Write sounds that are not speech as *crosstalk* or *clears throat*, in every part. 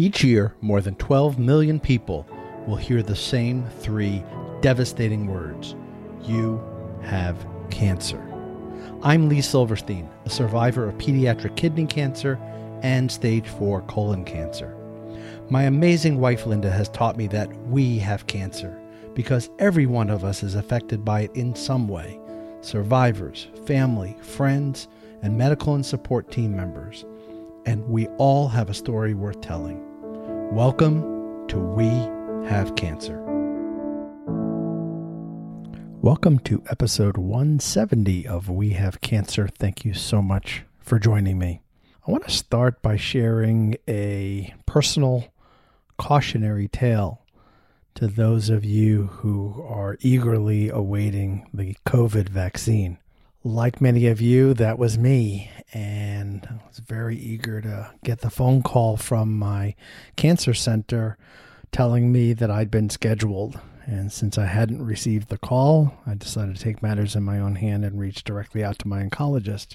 Each year, more than 12 million people will hear the same three devastating words You have cancer. I'm Lee Silverstein, a survivor of pediatric kidney cancer and stage 4 colon cancer. My amazing wife Linda has taught me that we have cancer because every one of us is affected by it in some way survivors, family, friends, and medical and support team members. And we all have a story worth telling. Welcome to We Have Cancer. Welcome to episode 170 of We Have Cancer. Thank you so much for joining me. I want to start by sharing a personal cautionary tale to those of you who are eagerly awaiting the COVID vaccine. Like many of you, that was me, and I was very eager to get the phone call from my cancer center telling me that I'd been scheduled. And since I hadn't received the call, I decided to take matters in my own hand and reach directly out to my oncologist,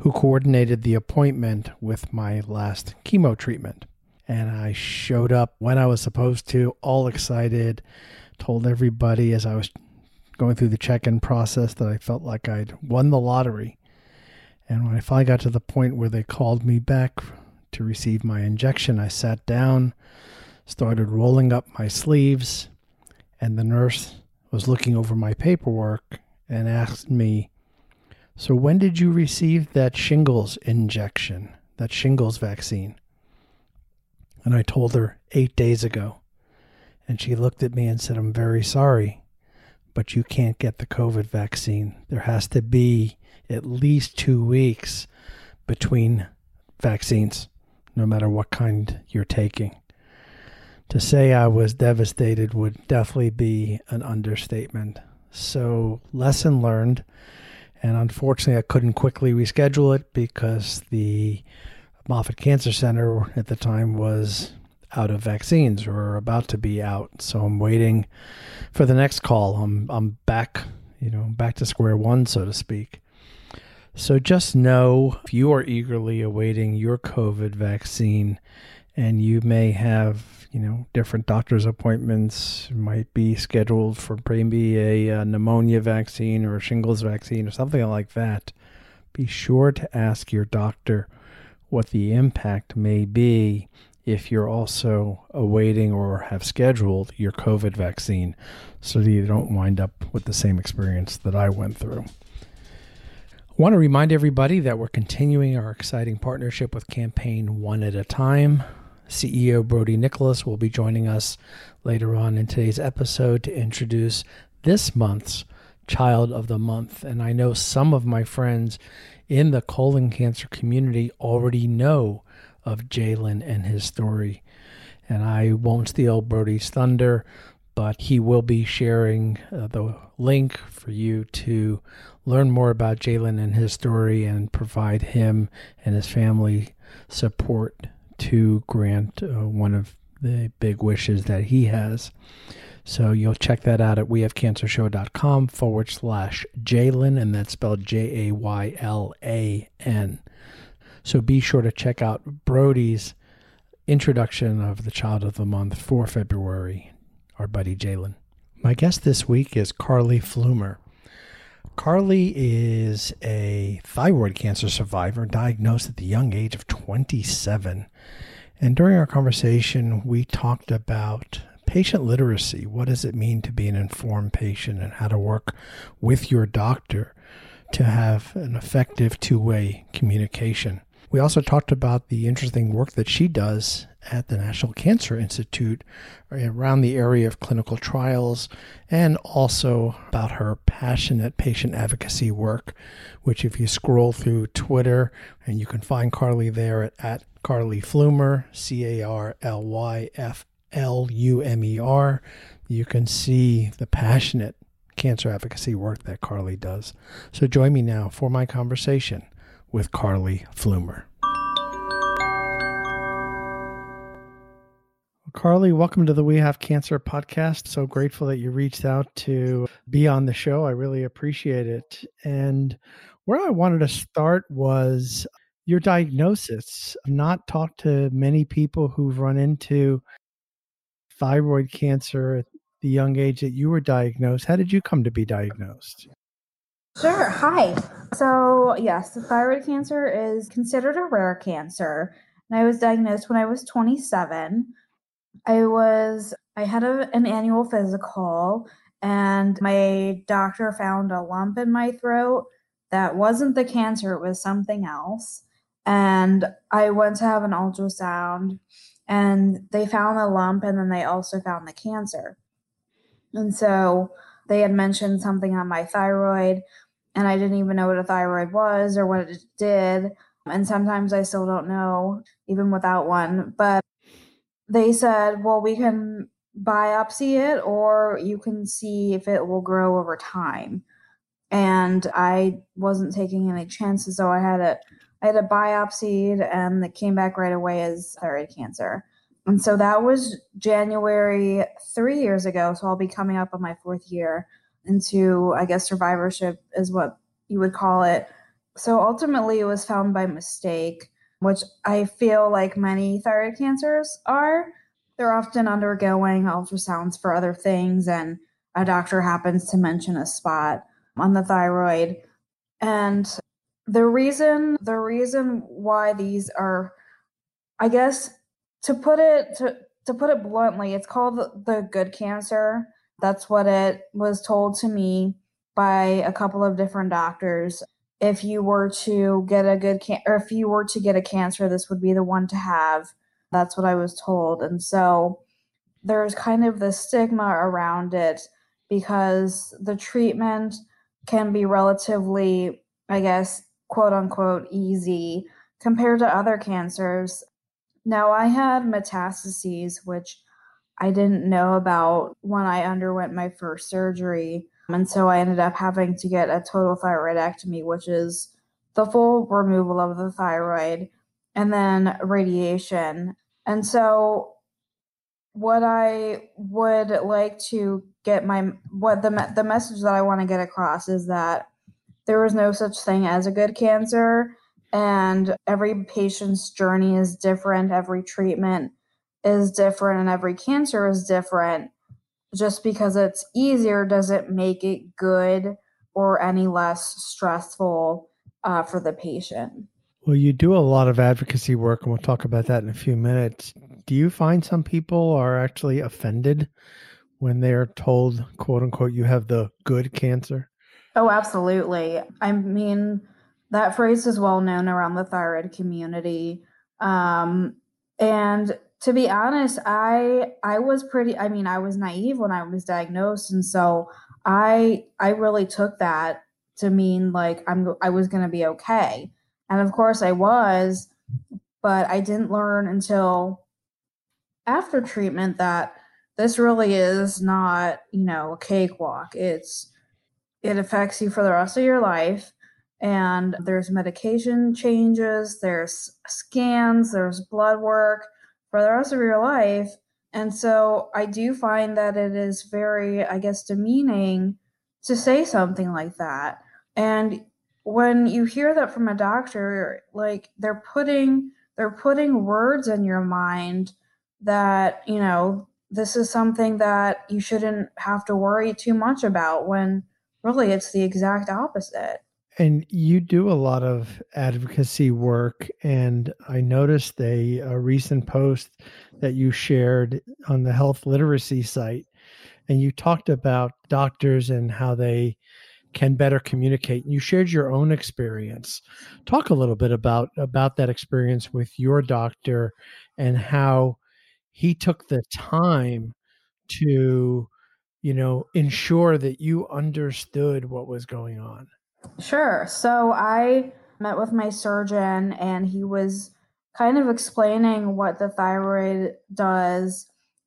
who coordinated the appointment with my last chemo treatment. And I showed up when I was supposed to, all excited, told everybody as I was going through the check in process that I felt like I'd won the lottery. And when I finally got to the point where they called me back to receive my injection, I sat down, started rolling up my sleeves, and the nurse was looking over my paperwork and asked me, So, when did you receive that shingles injection, that shingles vaccine? And I told her eight days ago. And she looked at me and said, I'm very sorry but you can't get the COVID vaccine. There has to be at least two weeks between vaccines, no matter what kind you're taking. To say I was devastated would definitely be an understatement. So, lesson learned. And unfortunately, I couldn't quickly reschedule it because the Moffitt Cancer Center at the time was out of vaccines or about to be out. So I'm waiting for the next call. I'm I'm back, you know, back to square one, so to speak. So just know if you are eagerly awaiting your COVID vaccine and you may have, you know, different doctor's appointments, might be scheduled for maybe a, a pneumonia vaccine or a shingles vaccine or something like that. Be sure to ask your doctor what the impact may be if you're also awaiting or have scheduled your COVID vaccine so that you don't wind up with the same experience that I went through. I want to remind everybody that we're continuing our exciting partnership with Campaign One at a Time. CEO Brody Nicholas will be joining us later on in today's episode to introduce this month's Child of the Month. And I know some of my friends in the colon cancer community already know of Jaylan and his story. And I won't steal Brody's thunder, but he will be sharing uh, the link for you to learn more about Jaylan and his story and provide him and his family support to grant uh, one of the big wishes that he has. So you'll check that out at wehavecancershow.com forward slash Jaylan, and that's spelled J A Y L A N. So be sure to check out Brody's introduction of the Child of the Month for February, our buddy Jaylan. My guest this week is Carly Flumer. Carly is a thyroid cancer survivor diagnosed at the young age of 27. And during our conversation, we talked about patient literacy. What does it mean to be an informed patient and how to work with your doctor to have an effective two way communication? We also talked about the interesting work that she does at the National Cancer Institute around the area of clinical trials and also about her passionate patient advocacy work, which, if you scroll through Twitter, and you can find Carly there at, at Carly Flumer, C A R L Y F L U M E R, you can see the passionate cancer advocacy work that Carly does. So join me now for my conversation with Carly Flumer. Carly, welcome to the We Have Cancer podcast. So grateful that you reached out to be on the show. I really appreciate it. And where I wanted to start was your diagnosis. I've not talked to many people who've run into thyroid cancer at the young age that you were diagnosed. How did you come to be diagnosed? Sure. Hi. So, yes, thyroid cancer is considered a rare cancer. And I was diagnosed when I was 27. I was I had a, an annual physical and my doctor found a lump in my throat that wasn't the cancer, it was something else. And I went to have an ultrasound and they found the lump and then they also found the cancer. And so they had mentioned something on my thyroid and I didn't even know what a thyroid was or what it did. And sometimes I still don't know, even without one. But they said, well, we can biopsy it or you can see if it will grow over time. And I wasn't taking any chances, so I had it I had it biopsied and it came back right away as thyroid cancer. And so that was January three years ago. So I'll be coming up on my fourth year into, I guess, survivorship is what you would call it. So ultimately, it was found by mistake, which I feel like many thyroid cancers are. They're often undergoing ultrasounds for other things, and a doctor happens to mention a spot on the thyroid. And the reason the reason why these are I guess to put it to to put it bluntly, it's called the, the good cancer that's what it was told to me by a couple of different doctors. If you were to get a good can- or if you were to get a cancer, this would be the one to have. That's what I was told. And so there's kind of the stigma around it because the treatment can be relatively, I guess, quote unquote, easy compared to other cancers. Now, I had metastases, which I didn't know about when I underwent my first surgery. And so I ended up having to get a total thyroidectomy, which is the full removal of the thyroid and then radiation. And so what I would like to get my what the the message that I want to get across is that there is no such thing as a good cancer and every patient's journey is different, every treatment is different and every cancer is different. Just because it's easier doesn't make it good or any less stressful uh, for the patient. Well, you do a lot of advocacy work, and we'll talk about that in a few minutes. Do you find some people are actually offended when they're told, quote unquote, you have the good cancer? Oh, absolutely. I mean, that phrase is well known around the thyroid community. Um, and to be honest, I I was pretty I mean, I was naive when I was diagnosed and so I I really took that to mean like I'm I was going to be okay. And of course I was, but I didn't learn until after treatment that this really is not, you know, a cakewalk. It's it affects you for the rest of your life and there's medication changes, there's scans, there's blood work, for the rest of your life. And so I do find that it is very, I guess, demeaning to say something like that. And when you hear that from a doctor, like they're putting they're putting words in your mind that, you know, this is something that you shouldn't have to worry too much about when really it's the exact opposite. And you do a lot of advocacy work. And I noticed a, a recent post that you shared on the health literacy site. And you talked about doctors and how they can better communicate. You shared your own experience. Talk a little bit about about that experience with your doctor and how he took the time to, you know, ensure that you understood what was going on. Sure. So I met with my surgeon and he was kind of explaining what the thyroid does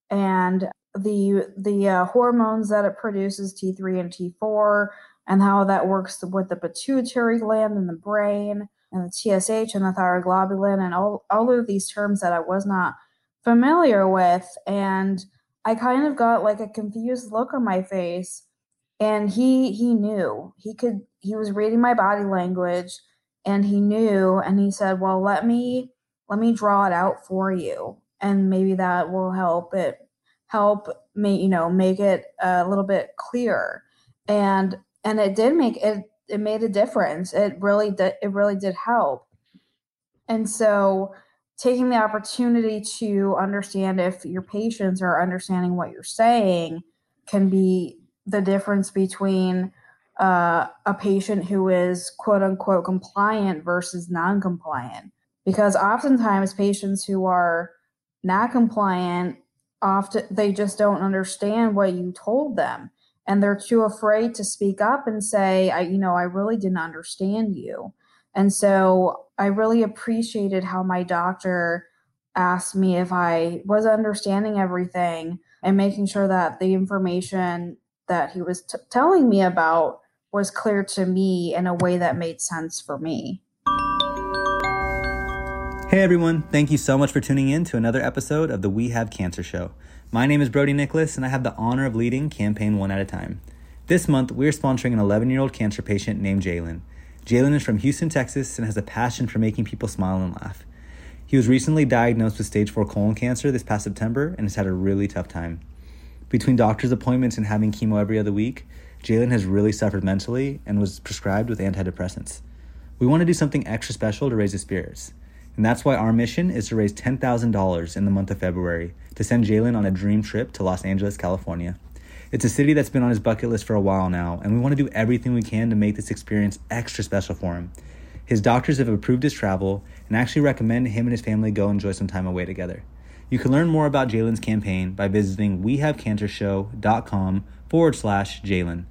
and the the uh, hormones that it produces T3 and T4 and how that works with the pituitary gland and the brain and the TSH and the thyroglobulin and all, all of these terms that I was not familiar with and I kind of got like a confused look on my face and he he knew he could he was reading my body language and he knew and he said, "Well, let me let me draw it out for you and maybe that will help it help me, you know, make it a little bit clearer." And and it did make it it made a difference. It really did it really did help. And so taking the opportunity to understand if your patients are understanding what you're saying can be the difference between uh, a patient who is quote unquote compliant versus non compliant. Because oftentimes patients who are not compliant often they just don't understand what you told them and they're too afraid to speak up and say I you know I really didn't understand you. And so I really appreciated how my doctor asked me if I was understanding everything and making sure that the information that he was t- telling me about was clear to me in a way that made sense for me. Hey everyone, thank you so much for tuning in to another episode of the We Have Cancer Show. My name is Brody Nicholas, and I have the honor of leading Campaign One at a Time. This month, we're sponsoring an 11 year old cancer patient named Jaylan. Jaylan is from Houston, Texas, and has a passion for making people smile and laugh. He was recently diagnosed with stage 4 colon cancer this past September and has had a really tough time. Between doctor's appointments and having chemo every other week, Jaylan has really suffered mentally and was prescribed with antidepressants. We want to do something extra special to raise his spirits. And that's why our mission is to raise $10,000 in the month of February to send Jaylan on a dream trip to Los Angeles, California. It's a city that's been on his bucket list for a while now, and we want to do everything we can to make this experience extra special for him. His doctors have approved his travel and actually recommend him and his family go enjoy some time away together. You can learn more about Jaylan's campaign by visiting wehavecancershow.com forward slash Jaylan.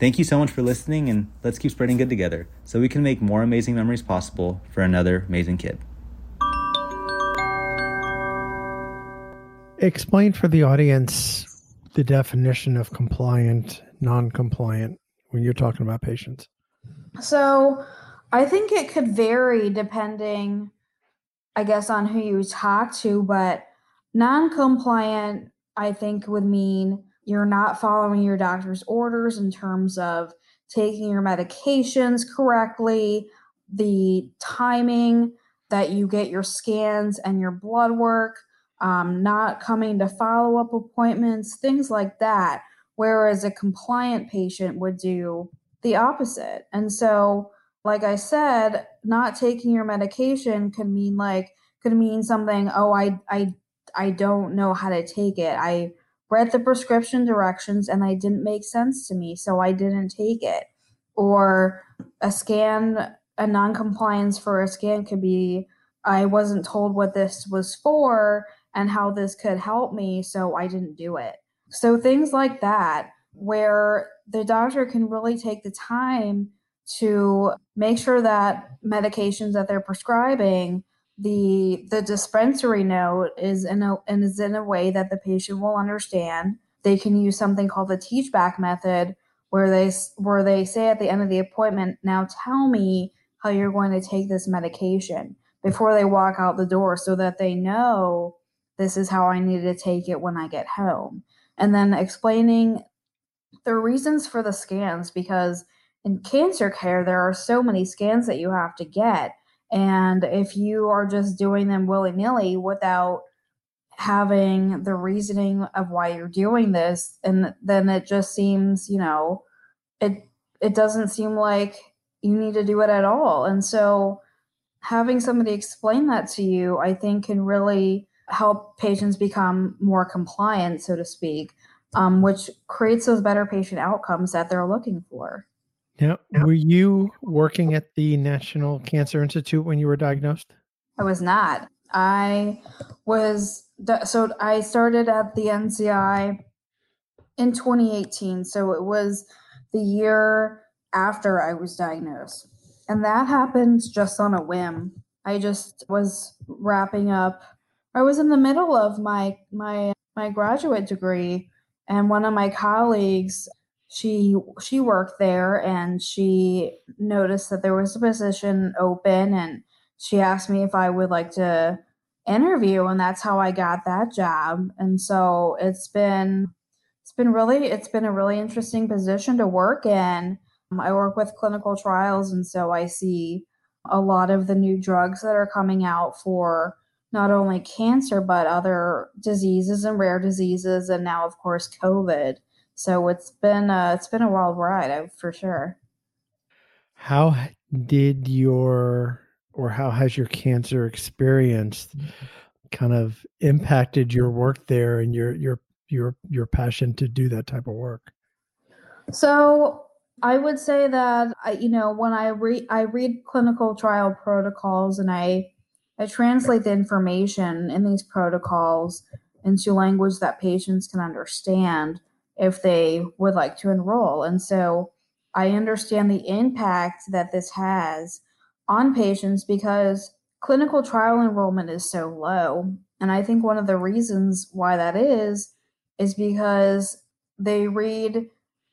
Thank you so much for listening, and let's keep spreading good together so we can make more amazing memories possible for another amazing kid. Explain for the audience the definition of compliant, non compliant when you're talking about patients. So, I think it could vary depending, I guess, on who you talk to, but non compliant, I think, would mean you're not following your doctor's orders in terms of taking your medications correctly, the timing that you get your scans and your blood work, um, not coming to follow up appointments, things like that. Whereas a compliant patient would do the opposite. And so, like I said, not taking your medication could mean like could mean something, oh, I I I don't know how to take it. I read the prescription directions and they didn't make sense to me, so I didn't take it. Or a scan, a non-compliance for a scan could be I wasn't told what this was for and how this could help me, so I didn't do it. So things like that, where the doctor can really take the time to make sure that medications that they're prescribing the the dispensary note is in a and is in a way that the patient will understand. They can use something called the teach back method, where they where they say at the end of the appointment, "Now tell me how you're going to take this medication." Before they walk out the door, so that they know this is how I need to take it when I get home, and then explaining the reasons for the scans because in cancer care there are so many scans that you have to get and if you are just doing them willy nilly without having the reasoning of why you're doing this, and then it just seems, you know, it it doesn't seem like you need to do it at all. And so having somebody explain that to you, I think can really help patients become more compliant, so to speak, um, which creates those better patient outcomes that they're looking for. Now, were you working at the National Cancer Institute when you were diagnosed? I was not. I was so I started at the NCI in 2018. So it was the year after I was diagnosed. And that happened just on a whim. I just was wrapping up. I was in the middle of my my my graduate degree and one of my colleagues she she worked there and she noticed that there was a position open and she asked me if I would like to interview and that's how I got that job. And so it's been it's been really it's been a really interesting position to work in. Um, I work with clinical trials and so I see a lot of the new drugs that are coming out for not only cancer but other diseases and rare diseases and now of course covid so it's been a, it's been a wild ride for sure. How did your or how has your cancer experience kind of impacted your work there and your your your your passion to do that type of work? So I would say that I, you know when I read I read clinical trial protocols and I I translate the information in these protocols into language that patients can understand if they would like to enroll. And so I understand the impact that this has on patients because clinical trial enrollment is so low. And I think one of the reasons why that is is because they read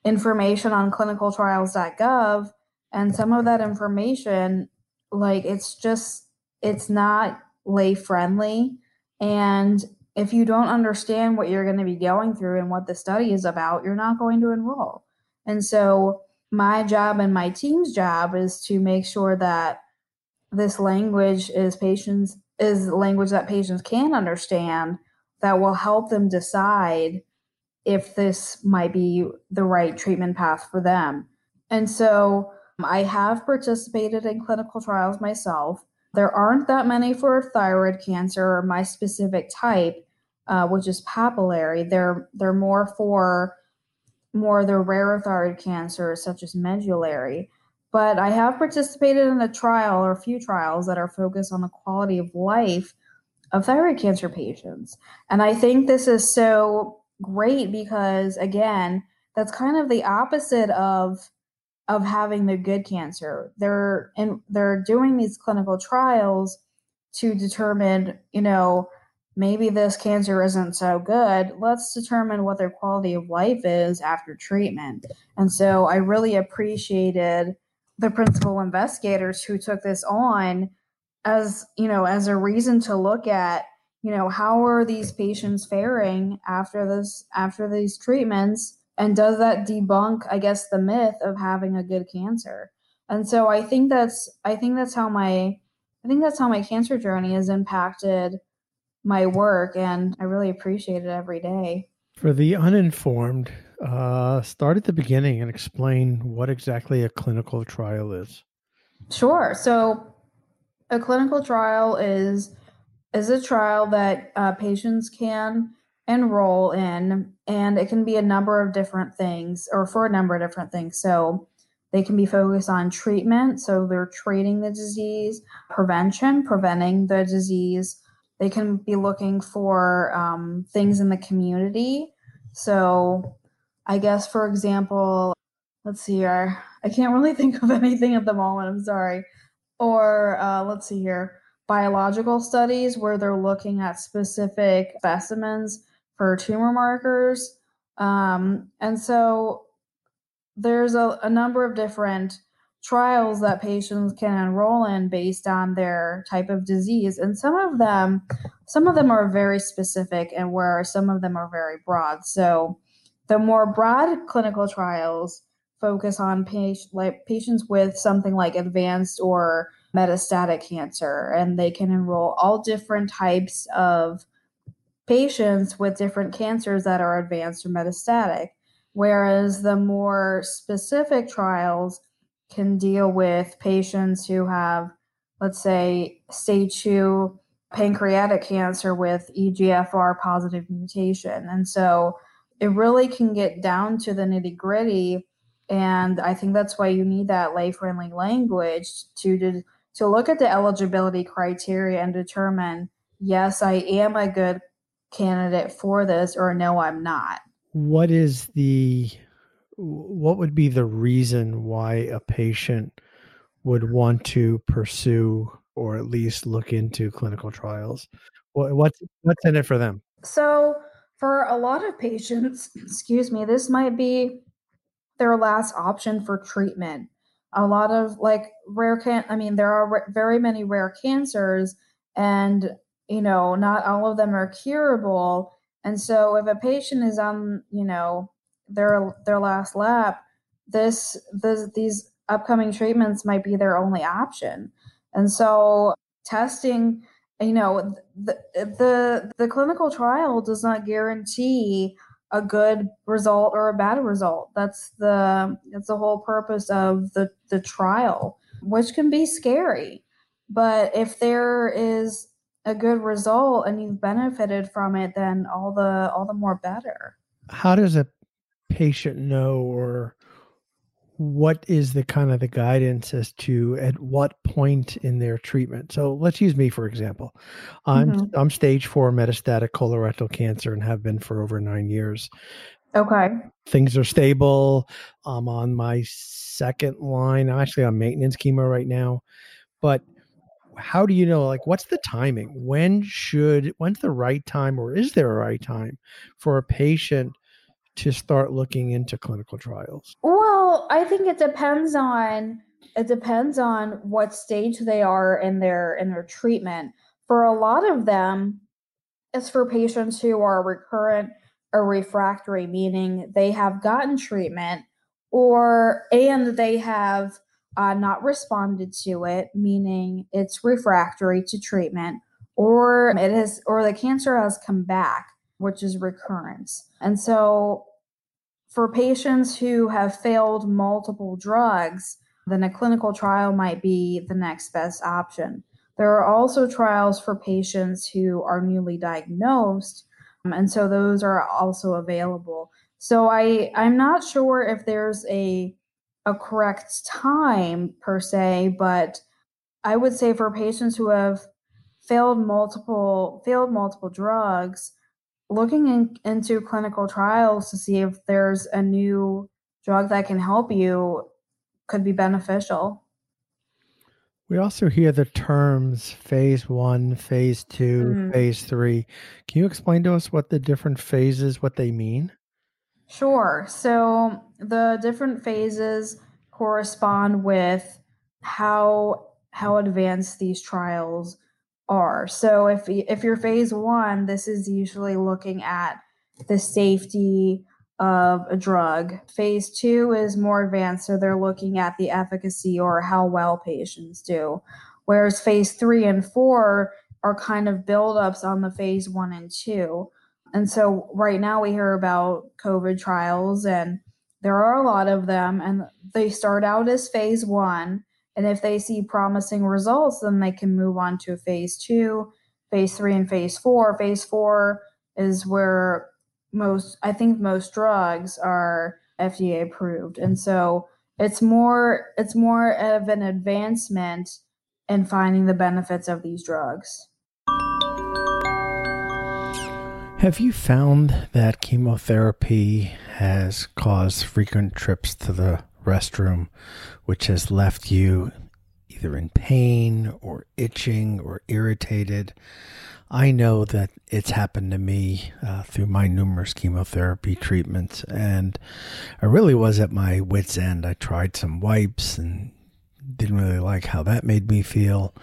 information on clinicaltrials.gov and some of that information like it's just it's not lay friendly and if you don't understand what you're going to be going through and what the study is about you're not going to enroll and so my job and my team's job is to make sure that this language is patients is language that patients can understand that will help them decide if this might be the right treatment path for them. And so um, I have participated in clinical trials myself. There aren't that many for thyroid cancer or my specific type, uh, which is papillary. They're they're more for more the rare thyroid cancers such as medullary. But I have participated in a trial or a few trials that are focused on the quality of life of thyroid cancer patients. And I think this is so great because again, that's kind of the opposite of of having the good cancer. They're and they're doing these clinical trials to determine, you know, maybe this cancer isn't so good. Let's determine what their quality of life is after treatment. And so I really appreciated the principal investigators who took this on as, you know, as a reason to look at you know how are these patients faring after this after these treatments and does that debunk i guess the myth of having a good cancer? And so i think that's i think that's how my i think that's how my cancer journey has impacted my work and i really appreciate it every day. For the uninformed uh, start at the beginning and explain what exactly a clinical trial is. Sure. So a clinical trial is is a trial that uh, patients can enroll in, and it can be a number of different things, or for a number of different things. So they can be focused on treatment, so they're treating the disease, prevention, preventing the disease. They can be looking for um, things in the community. So, I guess, for example, let's see here. I can't really *laughs* think of anything at the moment. I'm sorry. Or uh, let's see here biological studies where they're looking at specific specimens for tumor markers. Um, and so there's a, a number of different trials that patients can enroll in based on their type of disease and some of them some of them are very specific and where some of them are very broad so the more broad clinical trials focus on like patients with something like advanced or metastatic cancer, and they can enroll all different types of patients with different cancers that are advanced or metastatic. Whereas the more specific trials can deal with patients who have, let's say, stage two pancreatic cancer with EGFR positive mutation. And so it really can get down to the nitty gritty. And I think that's why you need that lay friendly language to, to look at the eligibility criteria and determine yes, I am a good candidate for this, or no, I'm not. What is the what would be the reason why a patient would want to pursue or at least look into clinical trials? What's what's in it for them? So, for a lot of patients, *clears throat* excuse me, this might be their last option for treatment a lot of like rare can i mean there are very many rare cancers and you know not all of them are curable and so if a patient is on you know their their last lap this this these upcoming treatments might be their only option And so testing, you know, the the the clinical trial does not guarantee a good result or a bad result. That's the that's the whole purpose of the the trial, which can be scary. But if there is a good result and you've benefited from it, then all the all the more better. How does a patient know or what is the kind of the guidance as to at what point in their treatment? So let's use me for example. I'm mm-hmm. i'm stage 4 metastatic colorectal cancer and have been for over 9 years. Okay. Things are stable. I'm on my second line. I'm actually on maintenance chemo right now. But how do you know like what's the timing when should when's the right time or is there a right time for a patient to start looking into clinical trials? Well, I think it depends on it depends on what stage they are in their in their treatment. For a lot of them, it's for patients who are recurrent or refractory, meaning they have gotten treatment or and they have uh, not responded to it, meaning it's refractory to treatment, or it has or the cancer has come back which is recurrence. And so, for patients who have failed multiple drugs, then a clinical trial might be the next best option. There are also trials for patients who are newly diagnosed, um, and so those are also available. So I I'm not sure if there's a a correct time per se, but I would say for patients who have failed multiple failed multiple drugs, looking in, into clinical trials to see if there's a new drug that can help you could be beneficial. We also hear the terms phase one, phase 2 mm-hmm. phase three. Can you explain to us what the different phases, what they mean? Sure. So the different phases correspond with how how advanced these trials are. So if if you're phase one, this is usually looking at the safety of a drug. Phase two is more advanced, so they're looking at the efficacy or how well patients do. Whereas phase three and four are kind of buildups on the phase one and two. And so right now we hear about COVID trials, and there are a lot of them, and they start out as phase one and if they see promising results, then they can move on to phase two, phase three, and phase four. Phase four is where most, I think, most drugs are FDA approved, and so it's more it's more of an advancement in finding the benefits of these drugs. Have you found that chemotherapy has caused frequent trips to the restroom, which has left you either in pain or itching or irritated. I know that it's happened to me uh, through my numerous chemotherapy treatments, and I really was at my wits' end. I tried some wipes and didn't really like how that made me feel.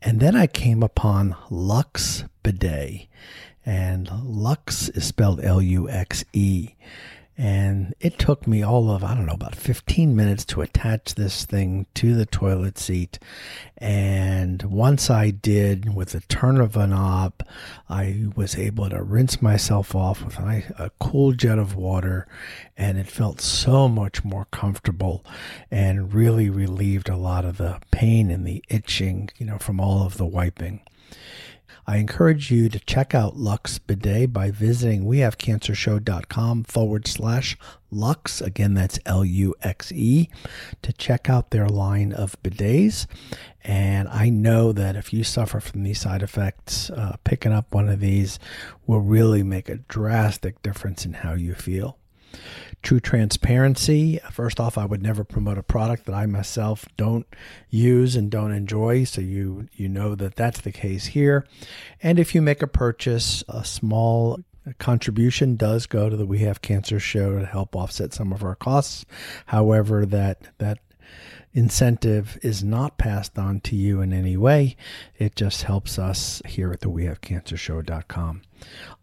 And then I came upon Luxe Bidet, and Luxe is spelled L U X E. And it took me all of, I don't know, about 15 minutes to attach this thing to the toilet seat. And once I did, with a turn of a knob, I was able to rinse myself off with a cool jet of water. And it felt so much more comfortable and really relieved a lot of the pain and the itching, you know, from all of the wiping. I encourage you to check out Luxe Bidet by visiting wehavecancershow.com forward slash Luxe. Again, that's L U X E to check out their line of bidets. And I know that if you suffer from these side effects, uh, picking up one of these will really make a drastic difference in how you feel. True transparency. First off, I would never promote a product that I myself don't use and don't enjoy, so you you know that that's the case here. And if you make a purchase, a small contribution does go to the We Have Cancer show to help offset some of our costs. However, that that incentive is not passed on to you in any way. It just helps us here at the We Have Cancer wehavecancershow.com.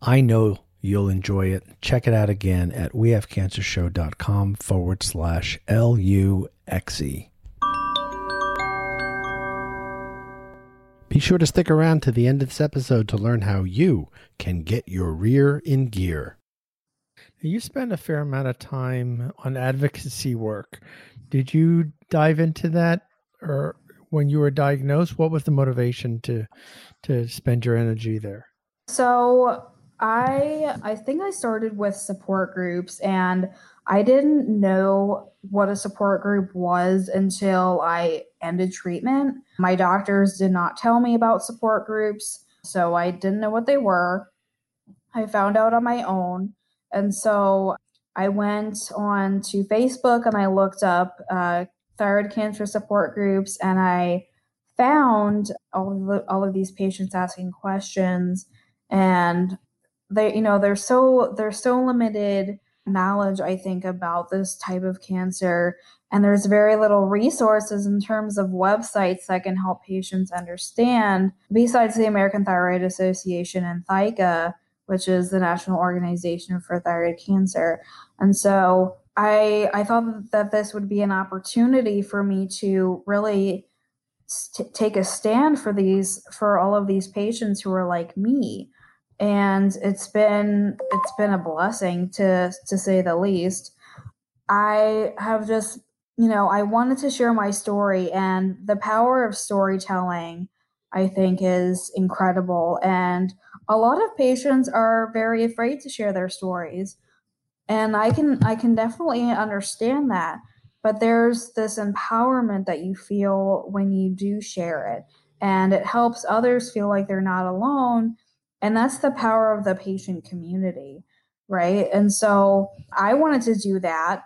I know You'll enjoy it. Check it out again at wehavecancershow.com forward slash L U X E. Be sure to stick around to the end of this episode to learn how you can get your rear in gear. You spend a fair amount of time on advocacy work. Did you dive into that or when you were diagnosed? What was the motivation to to spend your energy there? So I I think I started with support groups and I didn't know what a support group was until I ended treatment. My doctors did not tell me about support groups, so I didn't know what they were. I found out on my own. And so I went on to Facebook and I looked up uh, thyroid cancer support groups and I found all the, all of these patients asking questions and they you know they're so they're so limited knowledge i think about this type of cancer. And there's very little resources in terms of websites that can help patients understand besides the american thyroid association and ThyCa which is the national organization for thyroid cancer. And so i i thought that this would be an opportunity for me to really st- take a stand for these for all of these patients who are like me and it's been it's been a blessing to to say the least. I have just you know i wanted to share my story and the power of storytelling i think is incredible. And a lot of patients are very afraid to share their stories. And i can i can definitely understand that. But there's this empowerment that you feel when you do share it. And it helps others feel like they're not alone and that's the power of the patient community, right? And so I wanted to do that.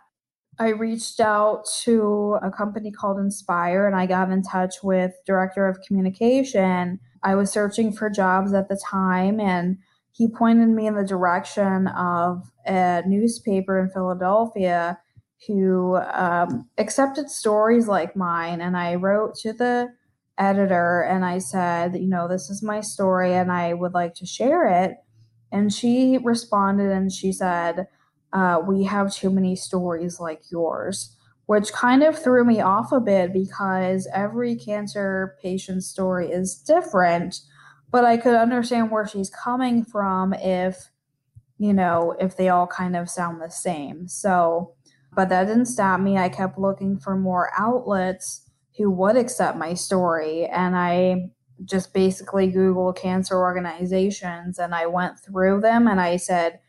I reached out to a company called Inspire and I got in touch with director of communication. I was searching for jobs at the time and he pointed me in the direction of a newspaper in Philadelphia who um, accepted stories like mine. And I wrote to the editor and I said, you know, this is my story and I would like to share it. And she responded and she said, uh, we have too many stories like yours, which kind of threw me off a bit because every cancer patient's story is different. But I could understand where she's coming from if, you know, if they all kind of sound the same. So, but that didn't stop me. I kept looking for more outlets who would accept my story. And I just basically Googled cancer organizations and I went through them and I said,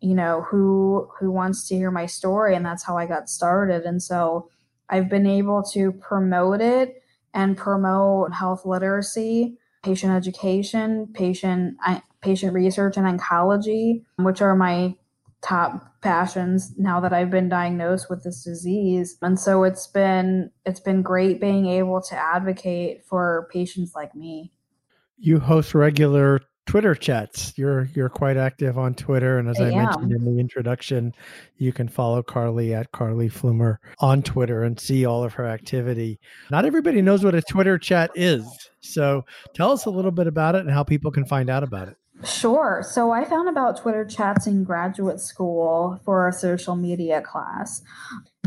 you know, who who wants to hear my story? And that's how I got started. And so I've been able to promote it and promote health literacy, patient education, patient patient research and oncology, which are my top passions now that I've been diagnosed with this disease. And so it's been it's been great being able to advocate for patients like me. You host regular Twitter chats. You're you're quite active on Twitter, and as I, I mentioned in the introduction, you can follow Carly at Carly Flumer on Twitter and see all of her activity. Not everybody knows what a Twitter chat is, so tell us a little bit about it and how people can find out about it. Sure. So I found about Twitter chats in graduate school for a social media class.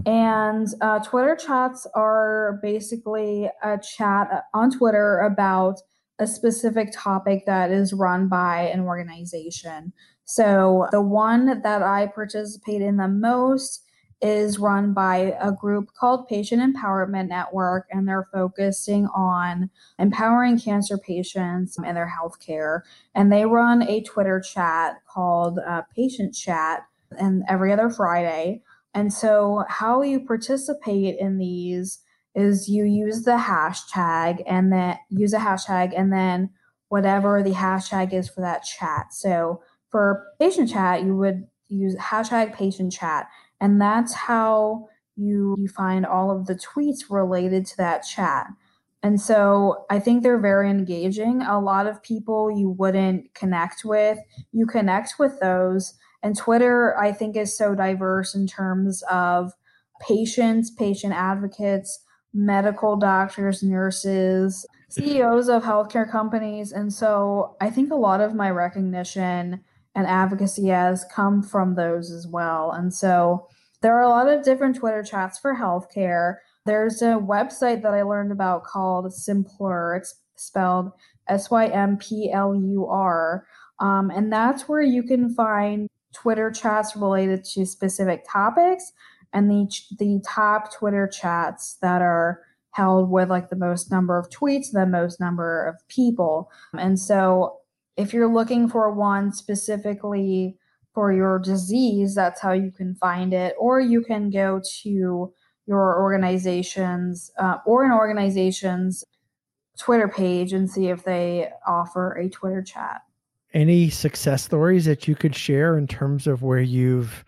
And uh, Twitter chats are basically a chat on Twitter about a specific topic that is run by an organization. So the one that I participate in the most is run by a group called Patient Empowerment Network, and they're focusing on empowering cancer patients and their healthcare. And they run a Twitter chat called uh, Patient Chat, and every other Friday. And so, how you participate in these is you use the hashtag and then use a hashtag and then whatever the hashtag is for that chat. So for patient chat, you would use hashtag patient chat and that's how you you find all of the tweets related to that chat. And so i think they're very engaging. A lot of people you wouldn't connect with you connect with those. And twitter i think is so diverse in terms of patients patient advocates medical doctors nurses ceos of healthcare companies. And so i think a lot of my recognition and advocacy has come from those as well. And so there are a lot of different Twitter chats for healthcare. There's a website that I learned about called Symplur. It's spelled S Y M P L U R. Um, and that's where you can find Twitter chats related to specific topics and the, the top Twitter chats that are held with like the most number of tweets, the most number of people. And so if you're looking for one specifically for your disease, that's how you can find it. Or you can go to your organization's uh, or an organization's Twitter page and see if they offer a Twitter chat. Any success stories that you could share in terms of where you've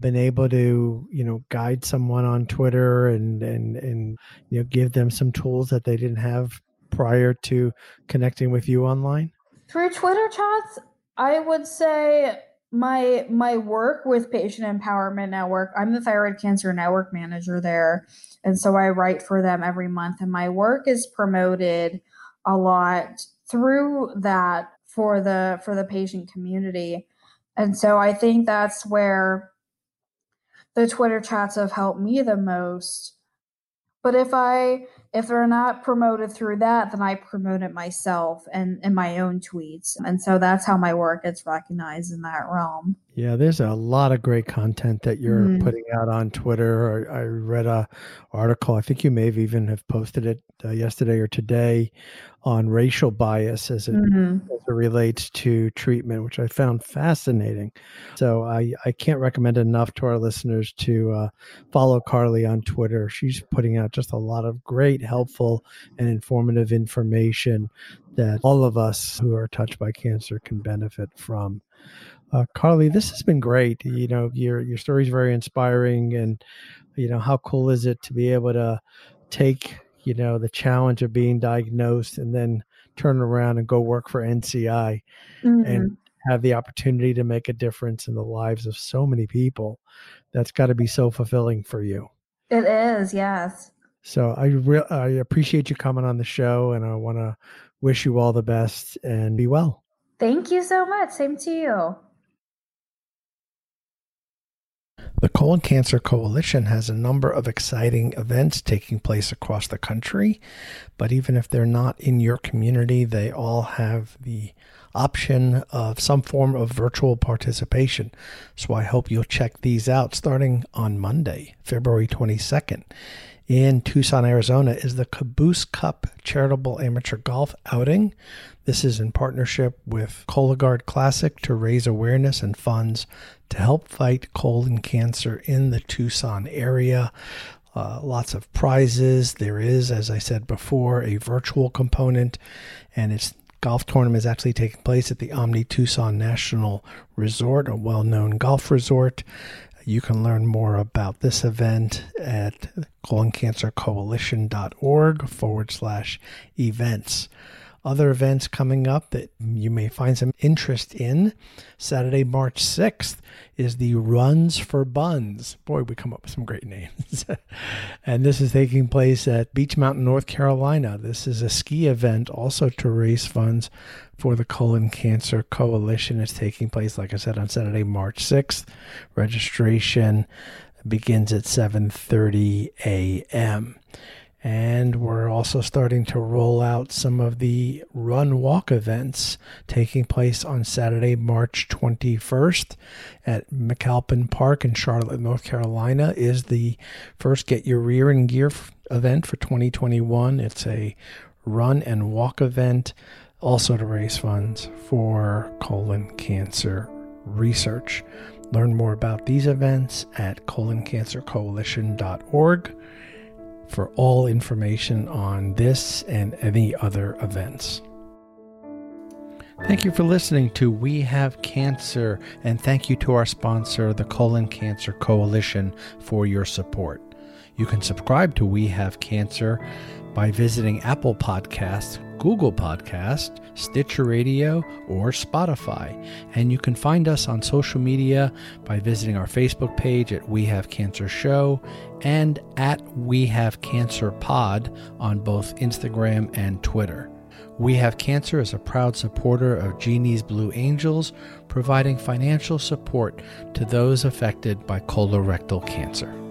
been able to you know guide someone on twitter and and and you know give them some tools that they didn't have prior to connecting with you online through twitter chats i would say my my work with patient empowerment network i'm the thyroid cancer network manager there and so i write for them every month and my work is promoted a lot through that for the for the patient community and so i think that's where the Twitter chats have helped me the most. But if I if they're not promoted through that, then I promote it myself and in my own tweets. And so that's how my work gets recognized in that realm. Yeah, there's a lot of great content that you're mm-hmm. putting out on Twitter. I read a article. I think you may have even have posted it uh, yesterday or today on racial bias as it, mm-hmm. as it relates to treatment, which I found fascinating. So I, I can't recommend enough to our listeners to uh, follow Carly on Twitter. She's putting out just a lot of great, helpful, and informative information that all of us who are touched by cancer can benefit from. Uh, Carly, this has been great. You know, your your story is very inspiring, and you know how cool is it to be able to take you know the challenge of being diagnosed and then turn around and go work for NCI mm-hmm. and have the opportunity to make a difference in the lives of so many people. That's got to be so fulfilling for you. It is, yes. So I re- I appreciate you coming on the show, and I want to wish you all the best and be well. Thank you so much. Same to you. The Colon Cancer Coalition has a number of exciting events taking place across the country, but even if they're not in your community, they all have the option of some form of virtual participation. So I hope you'll check these out starting on Monday, February 22nd in Tucson, Arizona is the Caboose Cup Charitable Amateur Golf Outing. This is in partnership with Cologuard Classic to raise awareness and funds to help fight colon cancer in the Tucson area. Uh, lots of prizes. There is, as I said before, a virtual component, and its golf tournament is actually taking place at the Omni Tucson National Resort, a well known golf resort. You can learn more about this event at coloncancercoalition.org forward slash events. Other events coming up that you may find some interest in. Saturday, March 6th is the Runs for Buns. Boy, we come up with some great names. *laughs* and this is taking place at Beech Mountain, North Carolina. This is a ski event also to raise funds for the Colon Cancer Coalition. It's taking place, like I said, on Saturday, March 6th. Registration begins at 7:30 a.m. And we're also starting to roll out some of the run walk events taking place on Saturday, March 21st at McAlpine Park in Charlotte, North Carolina is the first Get Your Rear in Gear event for 2021. It's a run and walk event also to raise funds for colon cancer research. Learn more about these events at coloncancercoalition.org for all information on this and any other events. Thank you for listening to We Have Cancer, and thank you to our sponsor, the Colon Cancer Coalition, for your support. You can subscribe to We Have Cancer by visiting Apple Podcasts, Google Podcast, Stitcher Radio, or Spotify. And you can find us on social media by visiting our Facebook page at We Have Cancer Show and at We Have Cancer Pod on both Instagram and Twitter. We Have Cancer is a proud supporter of Genie's Blue Angels, providing financial support to those affected by colorectal cancer.